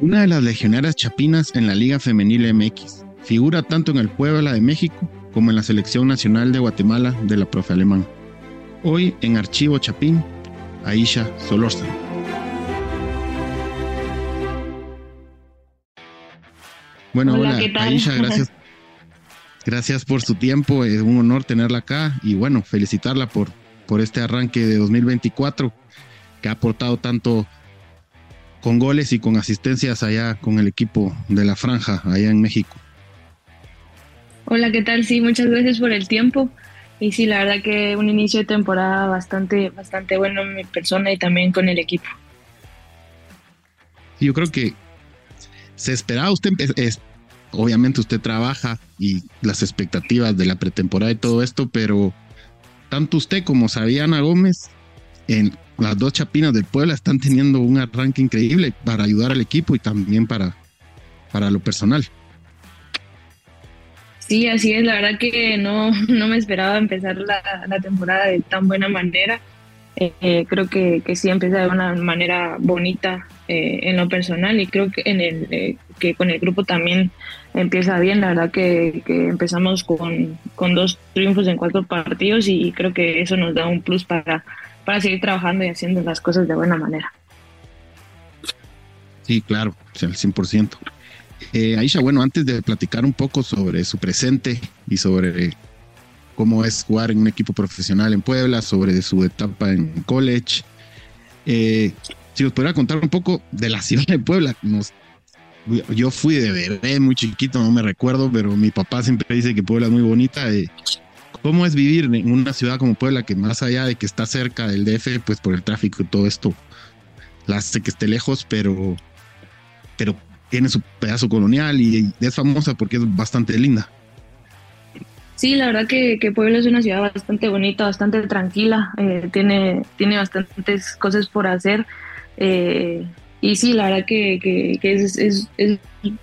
una de las legionarias chapinas en la Liga Femenil MX. Figura tanto en el Puebla de México como en la Selección Nacional de Guatemala de la profe alemán. Hoy en Archivo Chapín, Aisha Solórzano. Bueno, hola, Aisha, gracias. Gracias por su tiempo, es un honor tenerla acá y bueno, felicitarla por, por este arranque de 2024 que ha aportado tanto con goles y con asistencias allá con el equipo de la franja allá en México. Hola, ¿qué tal? Sí, muchas gracias por el tiempo. Y sí, la verdad que un inicio de temporada bastante, bastante bueno en mi persona y también con el equipo. Yo creo que se esperaba usted, es, obviamente usted trabaja y las expectativas de la pretemporada y todo esto, pero tanto usted como Sabiana Gómez en las dos chapinas del Puebla están teniendo un arranque increíble para ayudar al equipo y también para, para lo personal. Sí, así es. La verdad que no, no me esperaba empezar la, la temporada de tan buena manera. Eh, creo que, que, sí empieza de una manera bonita eh, en lo personal y creo que, en el, eh, que con el grupo también empieza bien. La verdad que, que empezamos con, con, dos triunfos en cuatro partidos y creo que eso nos da un plus para, para seguir trabajando y haciendo las cosas de buena manera. Sí, claro, al 100%. Eh, Aisha, bueno, antes de platicar un poco sobre su presente y sobre cómo es jugar en un equipo profesional en Puebla, sobre su etapa en college, eh, si os pudiera contar un poco de la ciudad de Puebla. yo fui de bebé muy chiquito, no me recuerdo, pero mi papá siempre dice que Puebla es muy bonita. Eh, ¿Cómo es vivir en una ciudad como Puebla que más allá de que está cerca del DF, pues por el tráfico y todo esto, la hace que esté lejos, pero, pero tiene su pedazo colonial y es famosa porque es bastante linda. Sí, la verdad que, Puebla es una ciudad bastante bonita, bastante tranquila, eh, tiene, tiene bastantes cosas por hacer. Eh, y sí, la verdad que, es,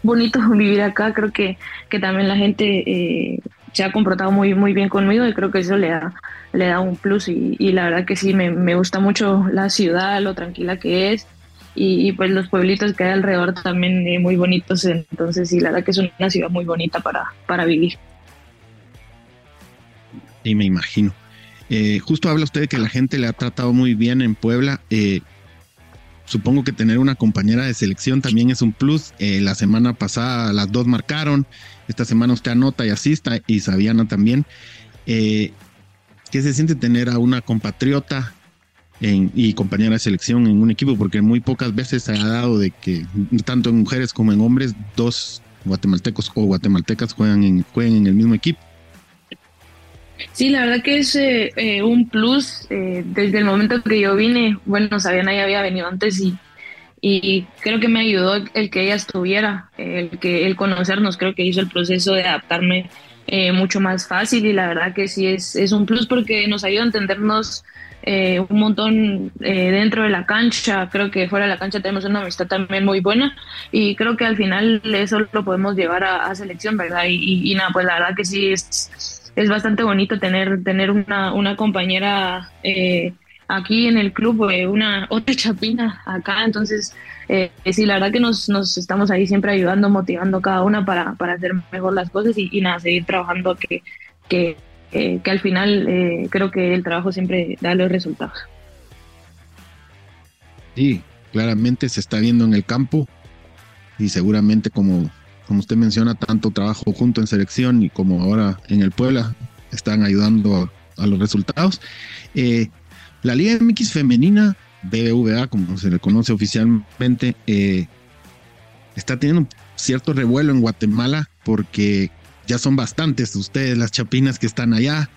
bonito vivir acá. Creo que, que también la gente eh, se ha comportado muy, muy bien conmigo y creo que eso le da, le da un plus. Y, y la verdad que sí, me, me, gusta mucho la ciudad, lo tranquila que es y, pues los pueblitos que hay alrededor también eh, muy bonitos, entonces sí, la verdad que es una ciudad muy bonita para, para vivir. Y me imagino. Eh, justo habla usted de que la gente le ha tratado muy bien en Puebla. Eh, supongo que tener una compañera de selección también es un plus. la semana pasada las dos marcaron. Esta semana usted anota y asista y Sabiana también. ¿Qué se siente tener a una compatriota y compañera de selección en un equipo, porque muy pocas veces se ha dado de que tanto en mujeres como en hombres, dos guatemaltecos o guatemaltecas juegan en, juegan en el mismo equipo. Sí, la verdad que es eh, eh, un plus. Eh, desde el momento que yo vine, bueno, Sabiana ya había venido antes y, y creo que me ayudó el que ella estuviera, el que el conocernos, creo que hizo el proceso de adaptarme mucho más fácil y la verdad que sí es, es un plus porque nos ayuda a entendernos eh, un montón eh, dentro de la cancha, creo que fuera de la cancha tenemos una amistad también muy buena y creo que al final eso lo podemos llevar a, selección, ¿verdad? Y, nada, pues la verdad que sí es, es bastante bonito tener, tener una, una compañera eh, aquí en el club, una otra chapina acá, entonces sí, la verdad que nos, nos estamos ahí siempre ayudando, motivando cada una para, para hacer mejor las cosas y, y nada, seguir trabajando que, que que al final eh, creo que el trabajo siempre da los resultados. Sí, claramente se está viendo en el campo y seguramente como, como usted menciona, tanto trabajo junto en selección y como ahora en el Puebla están ayudando a, los resultados. Eh, la Liga MX femenina, BBVA, como se le conoce oficialmente, eh, está teniendo cierto revuelo en Guatemala porque ya son bastantes ustedes, las chapinas que están allá.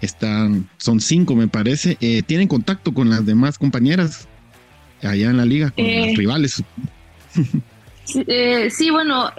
Están, son cinco, me parece. Eh, ¿Tienen contacto con las demás compañeras allá en la liga, con las eh, rivales? Eh, sí, bueno,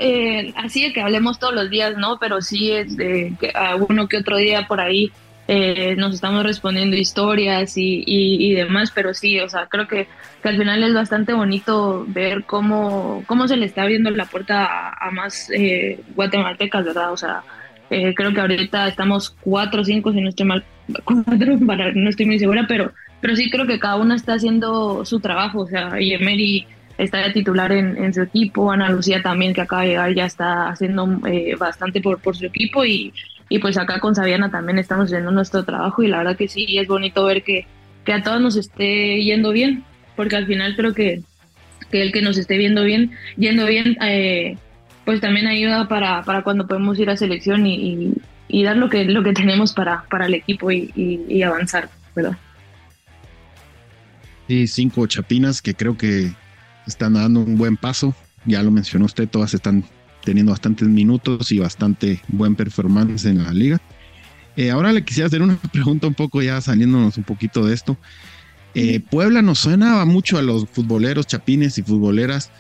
así de que hablemos todos los días, ¿no? Pero sí es de que a uno que otro día por ahí eh, nos estamos respondiendo historias y, demás, pero sí, o sea, creo que, al final es bastante bonito ver cómo, cómo se le está abriendo la puerta a, más eh, guatemaltecas, ¿verdad? O sea, eh, creo que ahorita estamos cuatro o cinco, si no estoy mal, cuatro, para, no estoy muy segura, pero, pero sí creo que cada una está haciendo su trabajo, o sea, y Emery está de titular en, su equipo, Ana Lucía también que acaba de llegar ya está haciendo eh, bastante por, por su equipo. Y, y pues acá con Sabiana también estamos haciendo nuestro trabajo. Y la verdad que sí, es bonito ver que, que a todos nos esté yendo bien, porque al final creo que, que el que nos esté viendo bien, yendo bien, eh, pues también ayuda para, para cuando podemos ir a selección y, y, dar lo que, lo que tenemos para, para el equipo y, y avanzar, ¿verdad? Sí, cinco chapinas que creo que están dando un buen paso. Ya lo mencionó usted, todas están teniendo bastantes minutos y bastante buen performance en la liga. Eh, ahora le quisiera hacer una pregunta un poco ya saliéndonos un poquito de esto. Eh, Puebla nos suena mucho a los futboleros chapines y futboleras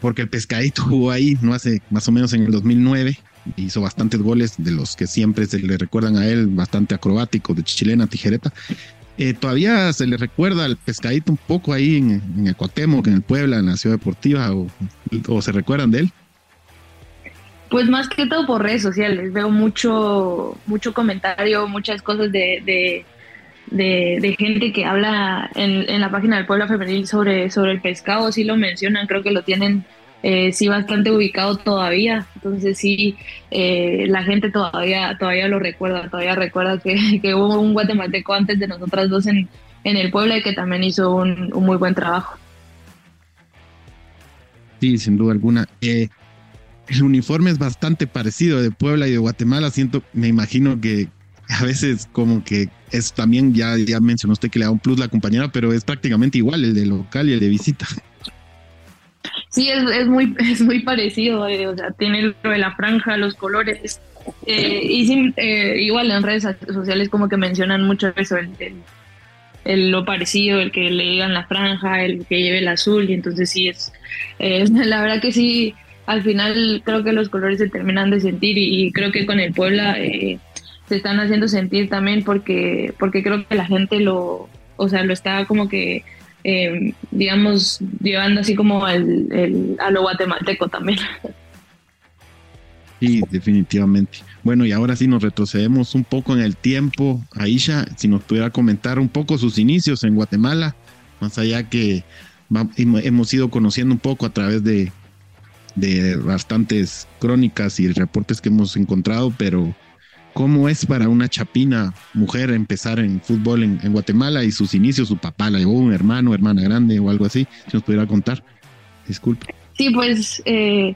porque el pescadito jugó ahí, no hace más o menos en el 2009, hizo bastantes goles de los que siempre se le recuerdan a él, bastante acrobático, de chilena, tijereta. Eh, todavía se le recuerda al pescadito un poco ahí en, en el Cuauhtémoc, en el Puebla, en la Ciudad Deportiva, o, se recuerdan de él. Pues más que todo por redes sociales, veo mucho, mucho comentario, muchas cosas de, de, gente que habla en, en, la página del Pueblo Femenil sobre, sobre el pescado, sí lo mencionan, creo que lo tienen eh, sí bastante ubicado todavía, entonces sí, eh, la gente todavía, todavía lo recuerda, todavía recuerda que, que, hubo un guatemalteco antes de nosotras dos en, en el Puebla y que también hizo un, un muy buen trabajo. Sí, sin duda alguna. Eh, el uniforme es bastante parecido de Puebla y de Guatemala. Siento, me imagino que a veces como que es también, ya, ya mencionó usted que le da un plus la compañera, pero es prácticamente igual el de local y el de visita. Sí, es, es muy, es muy parecido, eh, o sea, tiene lo de la franja, los colores. Eh, y sin, eh, igual en redes sociales como que mencionan mucho eso, el, lo parecido, el que le digan la franja, el que lleve el azul, y entonces sí es, la verdad que sí, al final creo que los colores se terminan de sentir y, creo que con el Puebla eh, se están haciendo sentir también porque, porque creo que la gente lo, o sea, lo está como que, eh, digamos, llevando así como el, a lo guatemalteco también. Sí, definitivamente. Bueno, y ahora sí nos retrocedemos un poco en el tiempo. Aisha, si nos pudiera comentar un poco sus inicios en Guatemala, más allá que hemos ido conociendo un poco a través de, de bastantes crónicas y reportes que hemos encontrado, pero ¿cómo es para una chapina mujer empezar en fútbol en, Guatemala y sus inicios? Su papá la llevó, un hermano, hermana grande o algo así, si nos pudiera contar. Disculpe. Sí, pues eh,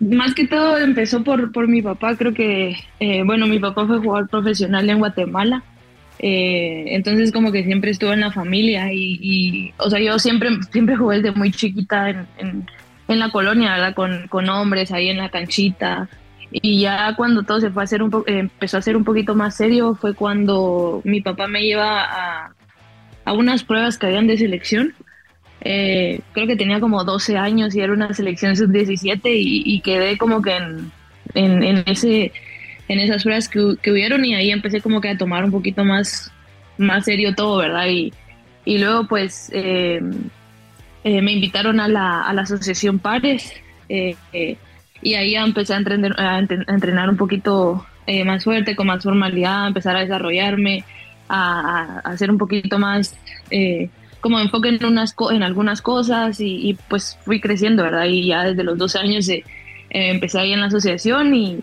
más que todo empezó por, por mi papá, creo que, eh, bueno, mi papá fue jugador profesional en Guatemala. Eh, entonces como que siempre estuvo en la familia y, o sea, yo siempre, siempre jugué desde muy chiquita en en la colonia, ¿verdad? Con, con hombres ahí en la canchita. Y ya cuando todo se fue a hacer un empezó a ser un poquito más serio fue cuando mi papá me lleva a, a unas pruebas que habían de selección. Eh, creo que tenía como 12 años y era una selección sub-17 y, quedé como que en, en, ese, en esas pruebas que, que, hubieron y ahí empecé como que a tomar un poquito más, más serio todo, ¿verdad? Y, y luego pues eh, eh, me invitaron a la, a la asociación Pares eh, eh, y ahí empecé a entrenar, un poquito más fuerte, con más formalidad, a empezar a desarrollarme, a, hacer un poquito más como enfoque en, unas, en algunas cosas y, pues fui creciendo, ¿verdad? Y ya desde los 12 años empecé ahí en la asociación y,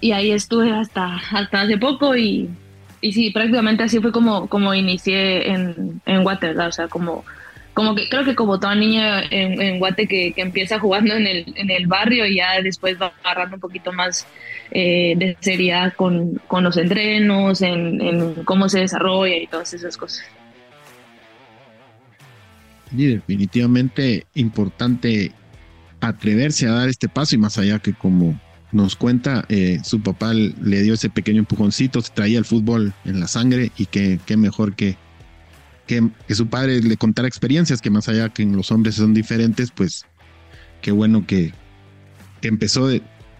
y ahí estuve hasta, hasta hace poco y, y sí, prácticamente así fue como, como inicié en, en Water, O sea, como como que creo que como toda niña en, Guate que, empieza jugando en el, en el barrio y ya después va agarrando un poquito más eh, de seriedad con, los entrenos, en, cómo se desarrolla y todas esas cosas. Y definitivamente importante atreverse a dar este paso y más allá que como nos cuenta, eh, su papá le dio ese pequeño empujoncito, se traía el fútbol en la sangre y que qué mejor que que, su padre le contara experiencias que más allá que en los hombres son diferentes, pues qué bueno que, empezó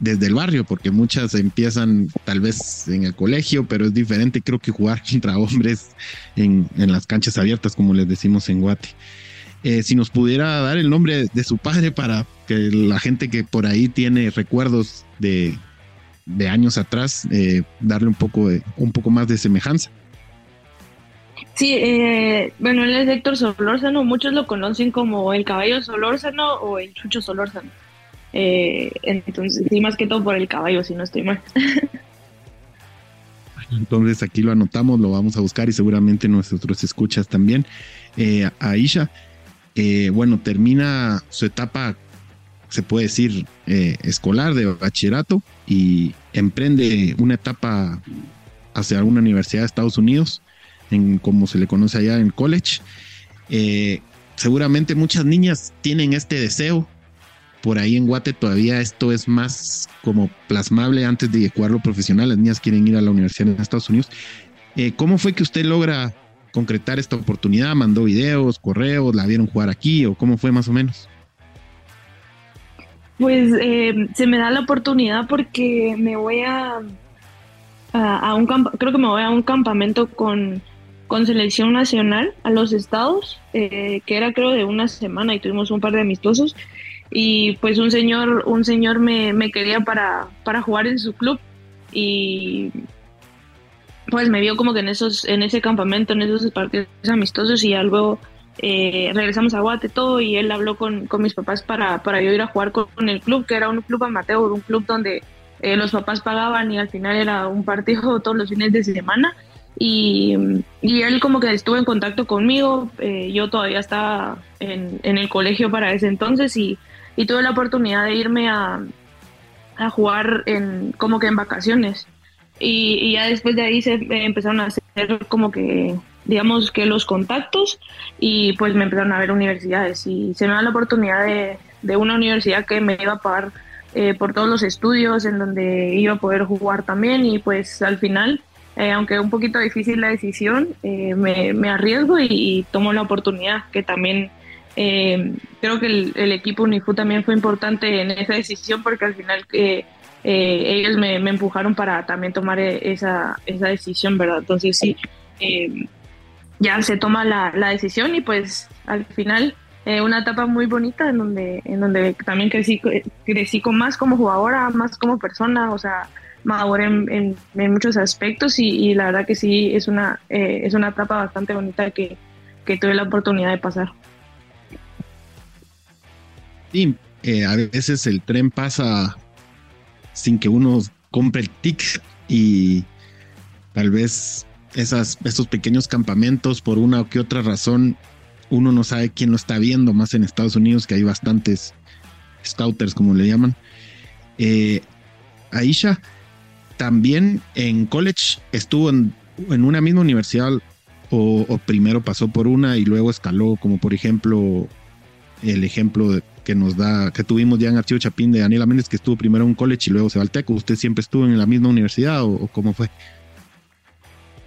desde el barrio, porque muchas empiezan tal vez en el colegio, pero es diferente, creo que jugar contra hombres en, las canchas abiertas, como les decimos en Guate. Eh, si nos pudiera dar el nombre de su padre para que la gente que por ahí tiene recuerdos de, años atrás, eh, darle un poco, de, un poco más de semejanza. Sí, eh, bueno, él es Héctor Solórzano, muchos lo conocen como el caballo Solórzano o el chucho Solórzano. Eh, entonces, sí, más que todo por el caballo, si no estoy mal. Entonces aquí lo anotamos, lo vamos a buscar y seguramente nuestros escuchas también. Eh, Aisha, eh, bueno, termina su etapa, se puede decir, eh, escolar de bachillerato y emprende una etapa hacia alguna universidad de Estados Unidos, en como se le conoce allá en college. seguramente muchas niñas tienen este deseo por ahí en Guate todavía esto es más como plasmable antes de jugarlo profesional. Las niñas quieren ir a la universidad en Estados Unidos. Eh, ¿Cómo fue que usted logra concretar esta oportunidad? ¿Mandó videos, correos? ¿La vieron jugar aquí o cómo fue más o menos? Pues eh, se me da la oportunidad porque me voy a, a, un creo que me voy a un campamento con, con selección nacional a los estados, eh, que era creo de una semana y tuvimos un par de amistosos y pues un señor, un señor me, quería para, para jugar en su club y pues me vio como que en esos, en ese campamento, en esos partidos amistosos y ya luego eh, regresamos a Guate todo y él habló con, con mis papás para, para yo ir a jugar con, el club, que era un club amateur, un club donde eh, los papás pagaban y al final era un partido todos los fines de semana. Y, y él como que estuvo en contacto conmigo, eh, yo todavía estaba en, en, el colegio para ese entonces y y tuve la oportunidad de irme a, a jugar en, como que en vacaciones. Y, ya después de ahí se empezaron a hacer como que, digamos que los contactos y pues me empezaron a ver universidades y se me da la oportunidad de, de una universidad que me iba a pagar eh, por todos los estudios en donde iba a poder jugar también y pues al final, eh, aunque un poquito difícil la decisión, eh, me, me, arriesgo y, y, tomo la oportunidad que también eh, creo que el, equipo Unifu también fue importante en esa decisión porque al final eh, eh, ellos me, empujaron para también tomar esa, esa decisión, ¿verdad? Entonces sí, ya se toma la, decisión y pues al final una etapa muy bonita en donde, en donde también crecí, crecí con más como jugadora, más como persona, o sea, maduré en, muchos aspectos y, la verdad que sí es una, es una etapa bastante bonita que, que tuve la oportunidad de pasar. Sí, eh, a veces el tren pasa sin que uno compre el ticket y tal vez esas, esos pequeños campamentos por una o que otra razón uno no sabe quién lo está viendo, más en Estados Unidos que hay bastantes scouters como le llaman. Eh, Aisha también en college estuvo en, una misma universidad o, o, primero pasó por una y luego escaló, como por ejemplo el ejemplo que nos da, que tuvimos ya en Archivo Chapín de Daniela Méndez, que estuvo primero en college y luego se va al TEC. ¿Usted siempre estuvo en la misma universidad o, cómo fue?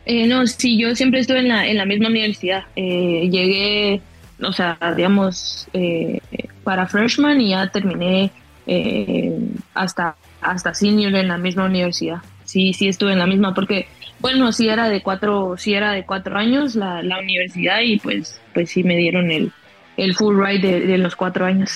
Eh, no, sí, yo siempre estuve en la, en la misma universidad. Eh, llegué, o sea, digamos, eh, para freshman y ya terminé hasta, hasta senior en la misma universidad. Sí, sí estuve en la misma porque, bueno, sí era de cuatro, sí era de cuatro años la, universidad y pues, pues sí me dieron el, full ride de, los cuatro años.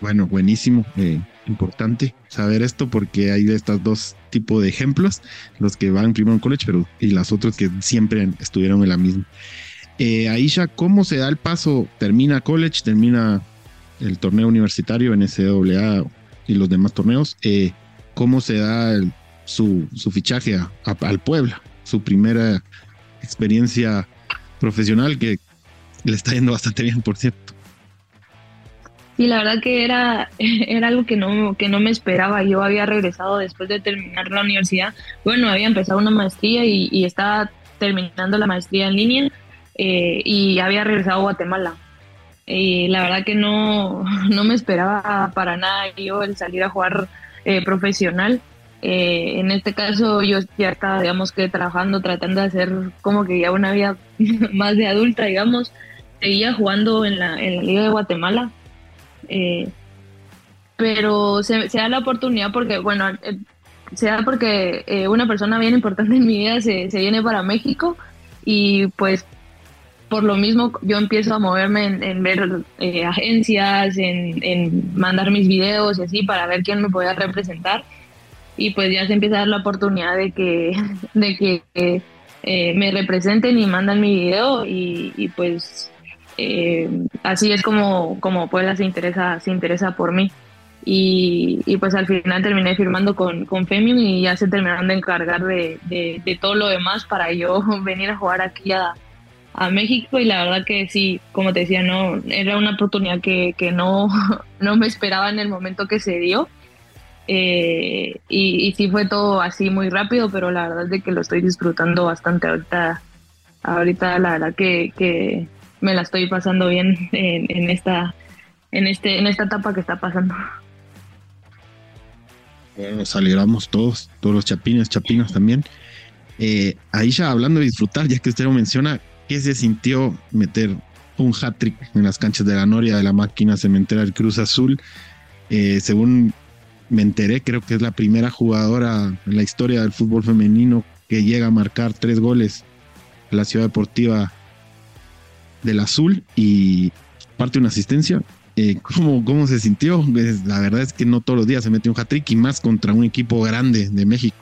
Bueno, buenísimo. Eh, importante saber esto porque hay de estos dos tipos de ejemplos, los que van primero en college pero, y las otras que siempre estuvieron en la misma. Eh, Aisha, ¿cómo se da el paso? Termina college, termina el torneo universitario, NCAA y los demás torneos. Eh, ¿Cómo se da su, su, fichaje al Puebla? Su primera experiencia profesional que le está yendo bastante bien, por cierto. Y la verdad que era, era algo que no, que no me esperaba. Yo había regresado después de terminar la universidad. Bueno, había empezado una maestría y, estaba terminando la maestría en línea eh, y había regresado a Guatemala. Y la verdad que no, no me esperaba para nada yo el salir a jugar eh, profesional. Eh, en este caso yo ya estaba, digamos que trabajando, tratando de hacer como que ya una vida más de adulta, digamos seguía jugando en la, en la Liga de Guatemala. Eh, pero se, da la oportunidad porque, bueno, eh, se da porque eh, una persona bien importante en mi vida se, viene para México y pues por lo mismo yo empiezo a moverme en, ver agencias, en, en, mandar mis videos y así para ver quién me podía representar y pues ya se empieza a dar la oportunidad de que, de que eh, me representen y mandan mi video y, pues eh, así es como, como Puebla se interesa, se interesa por mí. Y, pues al final terminé firmando con, con Femium y ya se terminaron de encargar de, de, todo lo demás para yo venir a jugar aquí a, a, México y la verdad que sí, como te decía, no era una oportunidad que, que no, no me esperaba en el momento que se dio. Eh, y, y, sí fue todo así muy rápido, pero la verdad es de que lo estoy disfrutando bastante ahorita. Ahorita la verdad que, que me la estoy pasando bien en, en, esta en este en esta etapa que está pasando. Bueno, nos alegramos todos, todos los chapines, chapinas también. Eh, ahí ya hablando de disfrutar, ya que usted lo menciona, ¿qué se sintió meter un hat-trick en las canchas de la Noria de la máquina cementera del Cruz Azul? Eh, según me enteré, creo que es la primera jugadora en la historia del fútbol femenino que llega a marcar tres goles en la ciudad deportiva del Azul y parte una asistencia. Eh, ¿cómo, ¿Cómo se sintió? Pues, la verdad es que no todos los días se mete un hat-trick y más contra un equipo grande de México.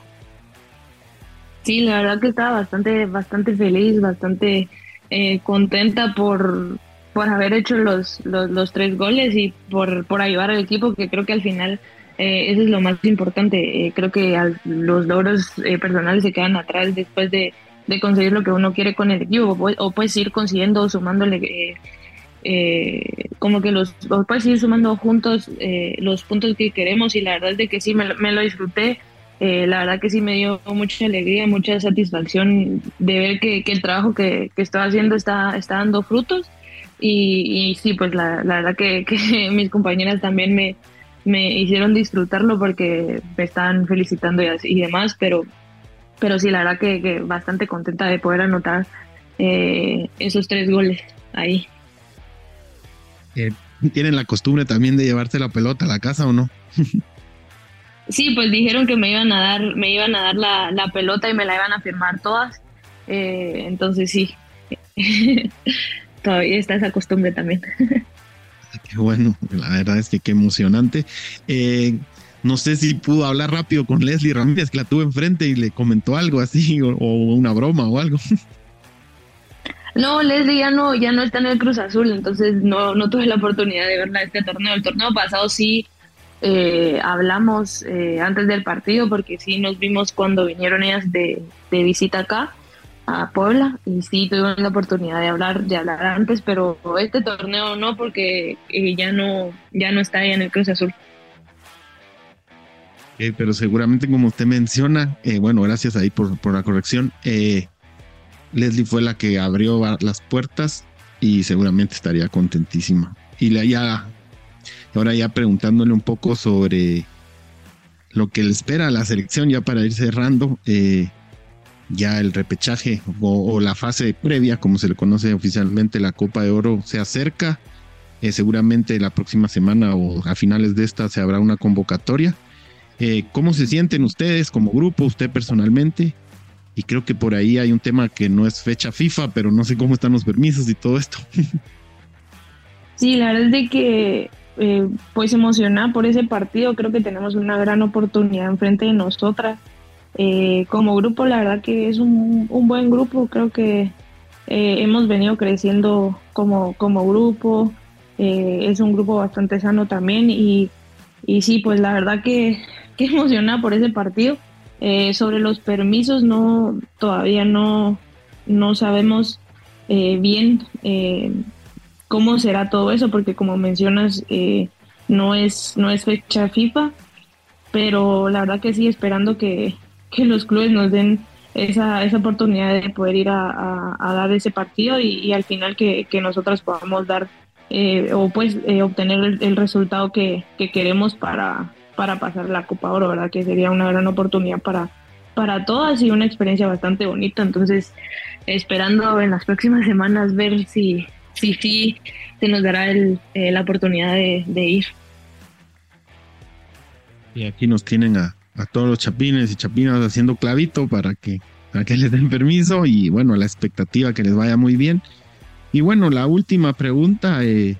Sí, la verdad que estaba bastante, bastante feliz, bastante eh, contenta por, por haber hecho los, los, los, tres goles y por, por ayudar al equipo, que creo que al final eh, eso es lo más importante. Eh, creo que los logros eh, personales se quedan atrás después de, conseguir lo que uno quiere con el equipo o, puedes ir consiguiendo, sumándole, como que los, puedes ir sumando juntos los puntos que queremos y la verdad es de que sí, me, lo disfruté. La verdad que sí me dio mucha alegría, mucha satisfacción de ver que, el trabajo que, que estoy haciendo está, dando frutos. Y, sí, pues la, verdad que mis compañeras también me, hicieron disfrutarlo porque me estaban felicitando y, demás, pero, sí, la verdad que, bastante contenta de poder anotar eh, esos tres goles ahí. Eh, ¿Tienen la costumbre también de llevarse la pelota a la casa o no? sí, pues dijeron que me iban a dar, me iban a dar la, pelota y me la iban a firmar todas. Eh, entonces sí, todavía está esa costumbre también. Qué bueno, la verdad es que qué emocionante. Eh, no sé si pudo hablar rápido con Leslie Ramírez, que la tuve enfrente y le comentó algo así, o, una broma o algo. No, Leslie ya no, ya no está en el Cruz Azul, entonces no, no tuve la oportunidad de verla este torneo. El torneo pasado sí eh, hablamos eh, antes del partido, porque sí nos vimos cuando vinieron ellas de, de visita acá a Puebla y sí tuvimos la oportunidad de hablar de hablar antes pero este torneo no porque eh, ya no ya no está ahí en el Cruz Azul. Pero seguramente como usted menciona eh, bueno gracias ahí por, por la corrección eh, Leslie fue la que abrió las puertas y seguramente estaría contentísima. Y la ya ahora ya preguntándole un poco sobre lo que le espera a la selección ya para ir cerrando eh, ya el repechaje o, la fase previa, como se le conoce oficialmente, la Copa de Oro se acerca. Eh, seguramente la próxima semana o a finales de esta se habrá una convocatoria. Eh, ¿Cómo se sienten ustedes como grupo, usted personalmente? Y creo que por ahí hay un tema que no es fecha FIFA, pero no sé cómo están los permisos y todo esto. Sí, la verdad es que eh, pues emocionada por ese partido, creo que tenemos una gran oportunidad enfrente de nosotras. Eh, como grupo, la verdad que es un, buen grupo, creo que eh, hemos venido creciendo como, como grupo, es un grupo bastante sano también. Y, y sí, pues la verdad que, que emocionada por ese partido. sobre los permisos, no todavía no, no sabemos bien cómo será todo eso, porque como mencionas, no, es, no es fecha FIFA, pero la verdad que sí, esperando que, que los clubes nos den esa, esa oportunidad de poder ir a, dar ese partido y, al final que, que, nosotras podamos dar eh, o pues eh, obtener el, resultado que, queremos para, para pasar la Copa Oro, ¿verdad? Que sería una gran oportunidad para, para todas y una experiencia bastante bonita. Entonces, esperando en las próximas semanas ver si sí si, se nos dará el, eh, la oportunidad de, ir. Y aquí nos tienen a, todos los chapines y chapinas haciendo clavito para que, para que les den permiso y bueno, la expectativa que les vaya muy bien. Y bueno, la última pregunta, eh,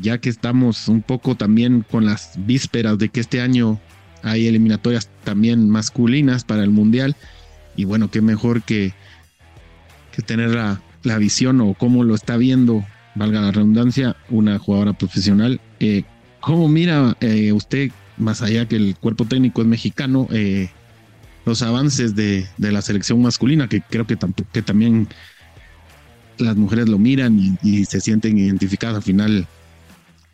ya que estamos un poco también con las vísperas de que este año hay eliminatorias también masculinas para el Mundial, y bueno, qué mejor que tener la, la visión o cómo lo está viendo, valga la redundancia, una jugadora profesional. Eh, ¿Cómo mira eh, usted, más allá que el cuerpo técnico es mexicano, eh, los avances de, de, la selección masculina, que creo que, que también las mujeres lo miran y, y, se sienten identificadas al final?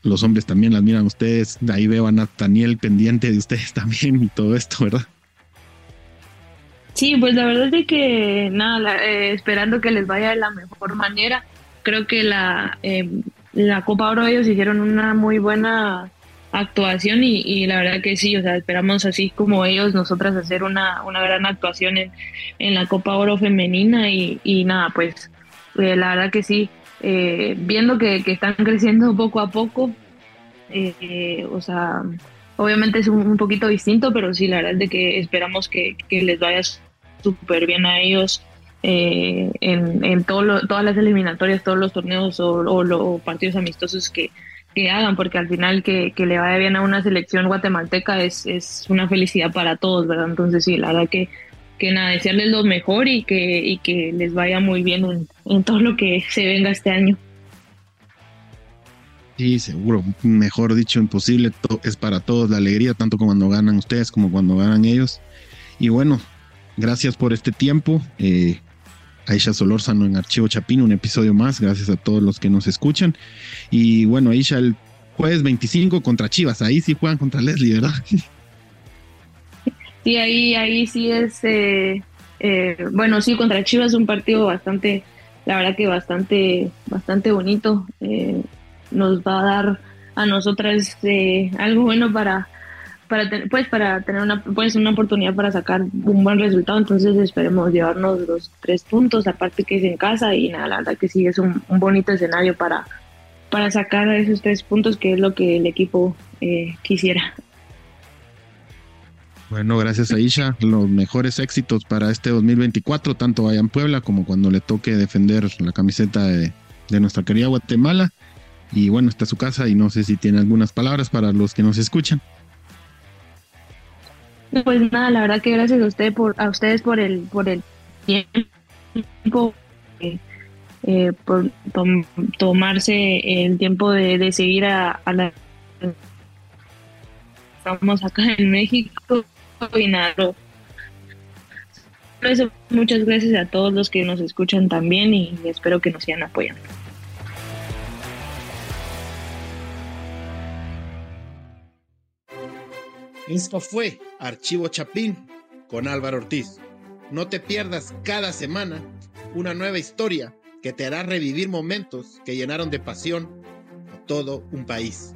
Los hombres también las miran ustedes. De ahí veo a Nathaniel pendiente de ustedes también y todo esto, ¿verdad? Sí, pues la verdad es que nada, eh, esperando que les vaya de la mejor manera. Creo que la, eh, la Copa Oro ellos hicieron una muy buena actuación y, y, la verdad que sí, o sea, esperamos así como ellos, nosotras hacer una, una gran actuación en, en la Copa Oro femenina y, y nada, pues eh, la verdad que sí, eh, viendo que, que, están creciendo poco a poco, eh, o sea, obviamente es un, un, poquito distinto, pero sí, la verdad es de que esperamos que, que les vaya súper bien a ellos eh, en, en todo lo, todas las eliminatorias, todos los torneos o, o partidos amistosos que, que, hagan, porque al final que, que, le vaya bien a una selección guatemalteca es, es una felicidad para todos, ¿verdad? Entonces sí, la verdad que, que nada, desearles lo mejor y que, y que les vaya muy bien en, en todo lo que se venga este año. Sí, seguro, mejor dicho, imposible, es para todos la alegría, tanto cuando ganan ustedes como cuando ganan ellos. Y bueno, gracias por este tiempo. Eh, Aisha Solórzano en Archivo Chapín, un episodio más. Gracias a todos los que nos escuchan. Y bueno, Aisha, el jueves 25 contra Chivas. Ahí sí juegan contra Leslie, ¿verdad? Sí, ahí, ahí sí es. Eh, eh, bueno, sí, contra Chivas un partido bastante, la verdad que bastante, bastante bonito. Eh, nos va a dar a nosotras eh, algo bueno para para pues para tener una pues una oportunidad para sacar un buen resultado entonces esperemos llevarnos los tres puntos aparte que es en casa y nada la verdad que sí es un, bonito escenario para para sacar esos tres puntos que es lo que el equipo eh, quisiera bueno, gracias Aisha. Los mejores éxitos para este 2024, tanto allá en Puebla como cuando le toque defender la camiseta de nuestra querida Guatemala. Y bueno, está su casa y no sé si tiene algunas palabras para los que nos escuchan. Pues nada, la verdad que gracias a usted por a ustedes por el por el tiempo eh, eh, por tom, tomarse el tiempo de, de seguir a, a, la estamos acá en México y nada muchas gracias a todos los que nos escuchan también y espero que nos sigan apoyando. Esto fue Archivo Chapín con Álvaro Ortiz. No te pierdas cada semana una nueva historia que te hará revivir momentos que llenaron de pasión a todo un país.